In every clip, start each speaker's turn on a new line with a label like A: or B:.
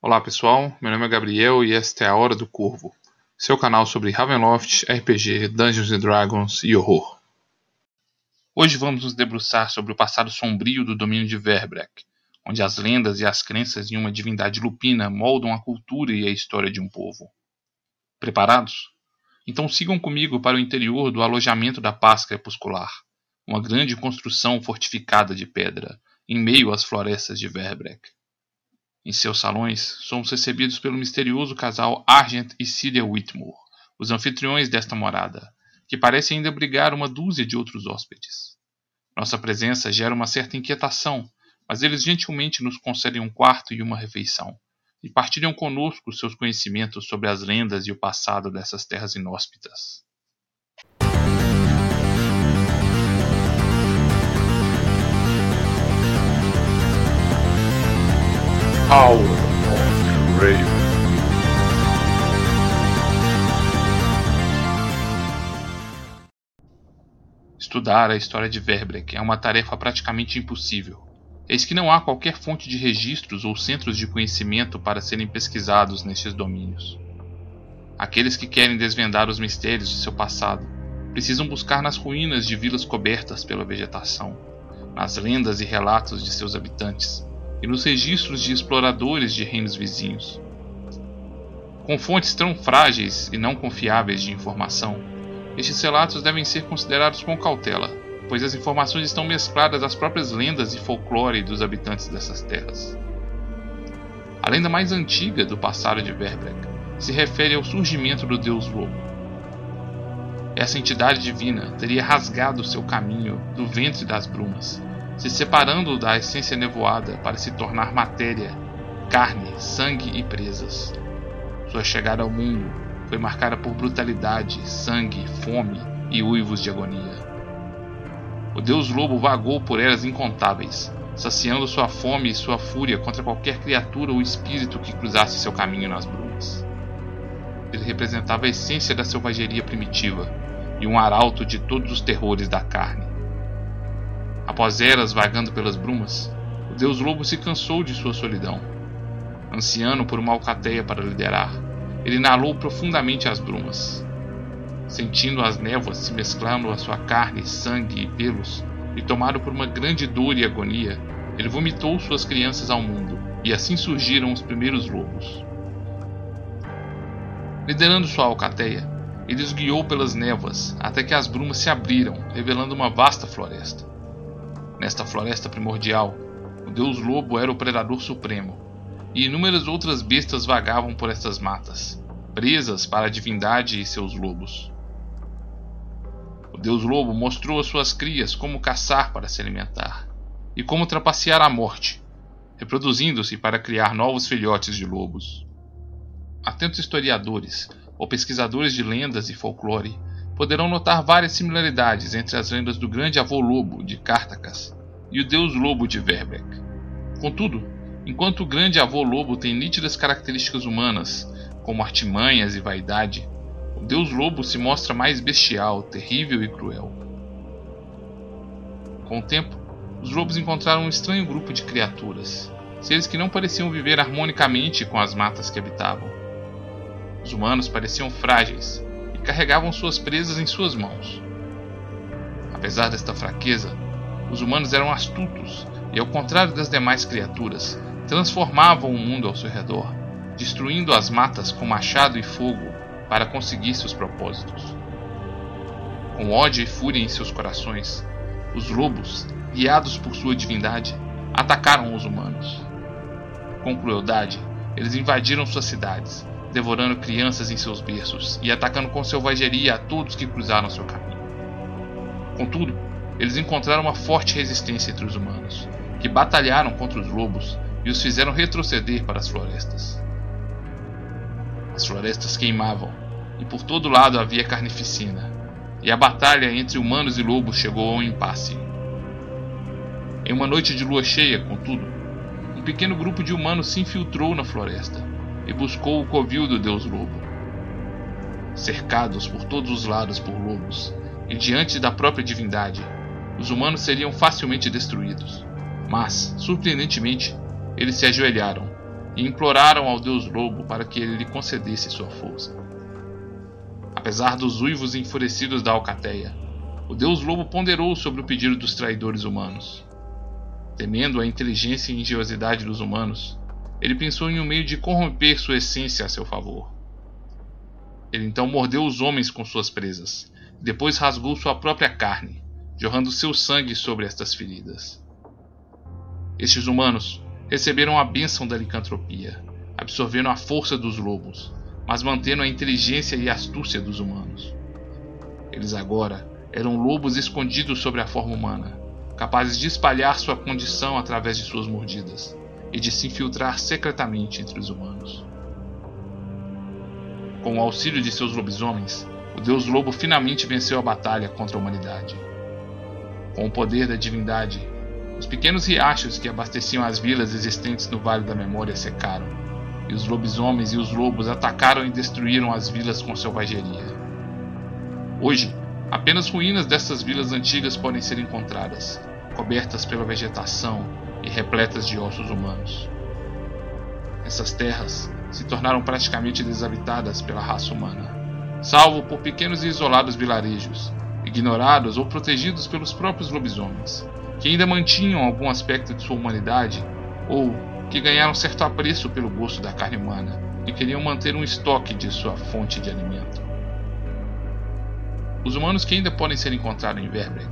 A: Olá pessoal, meu nome é Gabriel e esta é a Hora do Corvo, seu canal sobre Ravenloft, RPG, Dungeons Dragons e horror. Hoje vamos nos debruçar sobre o passado sombrio do domínio de Verbrek, onde as lendas e as crenças em uma divindade lupina moldam a cultura e a história de um povo. Preparados? Então sigam comigo para o interior do alojamento da Paz Crepuscular, uma grande construção fortificada de pedra, em meio às florestas de Verbrek. Em seus salões, somos recebidos pelo misterioso casal Argent e Celia Whitmore, os anfitriões desta morada, que parecem ainda brigar uma dúzia de outros hóspedes. Nossa presença gera uma certa inquietação, mas eles gentilmente nos concedem um quarto e uma refeição, e partilham conosco seus conhecimentos sobre as lendas e o passado dessas terras inóspitas.
B: Of Raven.
A: Estudar a história de Verbrek é uma tarefa praticamente impossível. Eis que não há qualquer fonte de registros ou centros de conhecimento para serem pesquisados nestes domínios. Aqueles que querem desvendar os mistérios de seu passado precisam buscar nas ruínas de vilas cobertas pela vegetação, nas lendas e relatos de seus habitantes, e nos registros de exploradores de reinos vizinhos. Com fontes tão frágeis e não confiáveis de informação, estes relatos devem ser considerados com cautela, pois as informações estão mescladas às próprias lendas e folclore dos habitantes dessas terras. A lenda mais antiga do passado de Verbrek se refere ao surgimento do deus lobo. Essa entidade divina teria rasgado seu caminho do ventre das brumas se separando da essência nevoada para se tornar matéria, carne, sangue e presas. Sua chegada ao mundo foi marcada por brutalidade, sangue, fome e uivos de agonia. O deus lobo vagou por eras incontáveis, saciando sua fome e sua fúria contra qualquer criatura ou espírito que cruzasse seu caminho nas brumas. Ele representava a essência da selvageria primitiva e um arauto de todos os terrores da carne. Após eras vagando pelas brumas, o deus lobo se cansou de sua solidão. Anciano por uma alcateia para liderar, ele inalou profundamente as brumas. Sentindo as névoas se mesclando à sua carne, sangue e pelos, e tomado por uma grande dor e agonia, ele vomitou suas crianças ao mundo, e assim surgiram os primeiros lobos. Liderando sua alcateia, ele os guiou pelas névoas até que as brumas se abriram, revelando uma vasta floresta. Nesta floresta primordial, o deus lobo era o predador supremo, e inúmeras outras bestas vagavam por estas matas, presas para a divindade e seus lobos. O deus lobo mostrou às suas crias como caçar para se alimentar, e como trapacear a morte, reproduzindo-se para criar novos filhotes de lobos. Atentos historiadores ou pesquisadores de lendas e folclore poderão notar várias similaridades entre as lendas do grande avô lobo de Cartacas e o deus lobo de Verbeck. Contudo, enquanto o grande avô lobo tem nítidas características humanas, como artimanhas e vaidade, o deus lobo se mostra mais bestial, terrível e cruel. Com o tempo, os lobos encontraram um estranho grupo de criaturas, seres que não pareciam viver harmonicamente com as matas que habitavam. Os humanos pareciam frágeis carregavam suas presas em suas mãos. Apesar desta fraqueza, os humanos eram astutos e, ao contrário das demais criaturas, transformavam o mundo ao seu redor, destruindo as matas com machado e fogo para conseguir seus propósitos. Com ódio e fúria em seus corações, os lobos, guiados por sua divindade, atacaram os humanos. Com crueldade, eles invadiram suas cidades, devorando crianças em seus berços e atacando com selvageria a todos que cruzaram seu caminho. Contudo, eles encontraram uma forte resistência entre os humanos, que batalharam contra os lobos e os fizeram retroceder para as florestas. As florestas queimavam, e por todo lado havia carnificina, e a batalha entre humanos e lobos chegou a um impasse. Em uma noite de lua cheia, contudo, um pequeno grupo de humanos se infiltrou na floresta e buscou o covil do deus lobo. Cercados por todos os lados por lobos e diante da própria divindade, os humanos seriam facilmente destruídos. Mas, surpreendentemente, eles se ajoelharam e imploraram ao deus lobo para que ele lhe concedesse sua força. Apesar dos uivos enfurecidos da alcateia, o deus lobo ponderou sobre o pedido dos traidores humanos. Temendo a inteligência e engenhosidade dos humanos, ele pensou em um meio de corromper sua essência a seu favor. Ele então mordeu os homens com suas presas, depois rasgou sua própria carne, jorrando seu sangue sobre estas feridas. Estes humanos receberam a bênção da licantropia, absorvendo a força dos lobos, mas mantendo a inteligência e astúcia dos humanos. Eles agora eram lobos escondidos sobre a forma humana, capazes de espalhar sua condição através de suas mordidas e de se infiltrar secretamente entre os humanos. Com o auxílio de seus lobisomens, o deus lobo finalmente venceu a batalha contra a humanidade. Com o poder da divindade, os pequenos riachos que abasteciam as vilas existentes no Vale da Memória secaram, e os lobisomens e os lobos atacaram e destruíram as vilas com selvageria. Hoje, apenas ruínas dessas vilas antigas podem ser encontradas, cobertas pela vegetação e repletas de ossos humanos. Essas terras se tornaram praticamente desabitadas pela raça humana, salvo por pequenos e isolados vilarejos, ignorados ou protegidos pelos próprios lobisomens, que ainda mantinham algum aspecto de sua humanidade ou que ganharam certo apreço pelo gosto da carne humana e queriam manter um estoque de sua fonte de alimento. Os humanos que ainda podem ser encontrados em Verbrek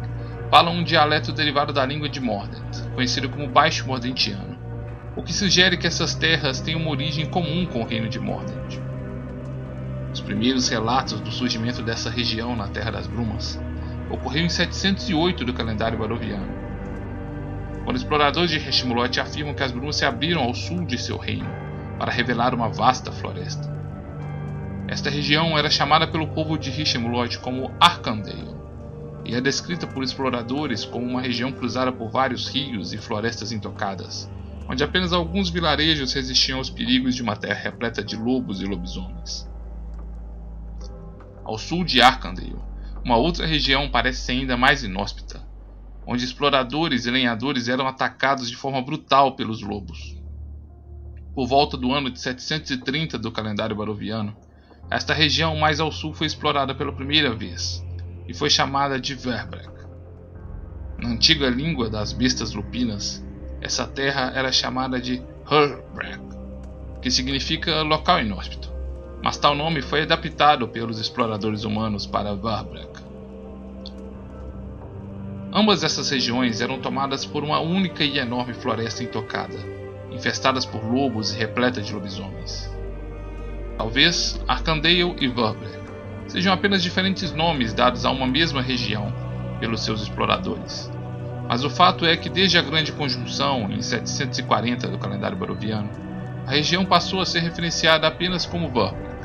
A: falam um dialeto derivado da língua de Mordent, conhecido como Baixo Mordentiano, o que sugere que essas terras têm uma origem comum com o reino de Mordent. Os primeiros relatos do surgimento dessa região na Terra das Brumas ocorreram em 708 do calendário baroviano, quando exploradores de Heshimulot afirmam que as brumas se abriram ao sul de seu reino para revelar uma vasta floresta. Esta região era chamada pelo povo de Hishimulot como Arkandale, e é descrita por exploradores como uma região cruzada por vários rios e florestas intocadas, onde apenas alguns vilarejos resistiam aos perigos de uma terra repleta de lobos e lobisomens. Ao sul de Arkandale, uma outra região parece ser ainda mais inóspita, onde exploradores e lenhadores eram atacados de forma brutal pelos lobos. Por volta do ano de 730 do calendário baroviano, esta região mais ao sul foi explorada pela primeira vez, e foi chamada de Verbrek. Na antiga língua das bestas lupinas, essa terra era chamada de Herbrek, que significa local inóspito, mas tal nome foi adaptado pelos exploradores humanos para Verbrek. Ambas essas regiões eram tomadas por uma única e enorme floresta intocada, infestadas por lobos e repleta de lobisomens. Talvez Arkandale e Verbrek sejam apenas diferentes nomes dados a uma mesma região pelos seus exploradores. Mas o fato é que desde a Grande Conjunção, em 740 do calendário baroviano, a região passou a ser referenciada apenas como Verbrek.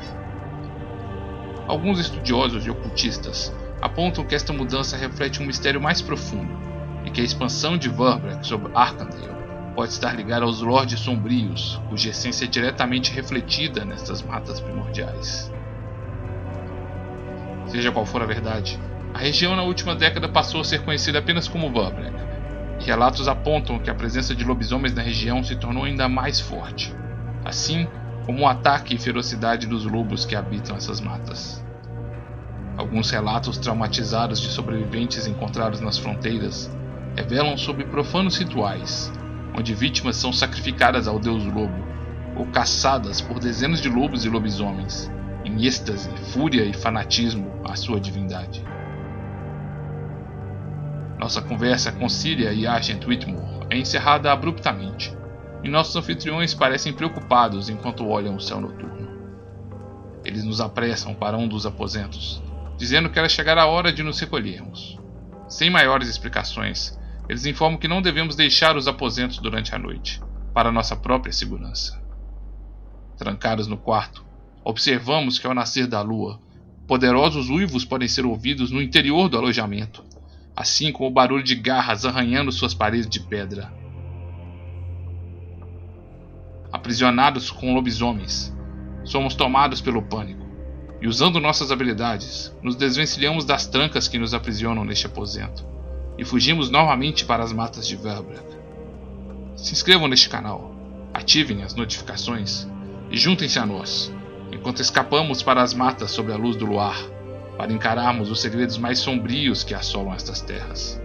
A: Alguns estudiosos e ocultistas apontam que esta mudança reflete um mistério mais profundo e que a expansão de Verbrek sobre Arkandale pode estar ligada aos Lordes Sombrios, cuja essência é diretamente refletida nestas matas primordiais. Seja qual for a verdade, a região na última década passou a ser conhecida apenas como Verbrek, e relatos apontam que a presença de lobisomens na região se tornou ainda mais forte, assim como o ataque e ferocidade dos lobos que habitam essas matas. Alguns relatos traumatizados de sobreviventes encontrados nas fronteiras revelam sobre profanos rituais, onde vítimas são sacrificadas ao deus lobo ou caçadas por dezenas de lobos e lobisomens, em êxtase, fúria e fanatismo à sua divindade. Nossa conversa com Síria e Agent Whitmore é encerrada abruptamente, e nossos anfitriões parecem preocupados enquanto olham o céu noturno. Eles nos apressam para um dos aposentos, dizendo que era chegar a hora de nos recolhermos. Sem maiores explicações, eles informam que não devemos deixar os aposentos durante a noite, para nossa própria segurança. Trancados no quarto, Observamos que ao nascer da lua, poderosos uivos podem ser ouvidos no interior do alojamento, assim como o barulho de garras arranhando suas paredes de pedra. Aprisionados com lobisomens, somos tomados pelo pânico e, usando nossas habilidades, nos desvencilhamos das trancas que nos aprisionam neste aposento e fugimos novamente para as matas de Verbrek. Se inscrevam neste canal, Ativem as notificações e juntem-se a nós, enquanto escapamos para as matas sob a luz do luar, para encararmos os segredos mais sombrios que assolam estas terras.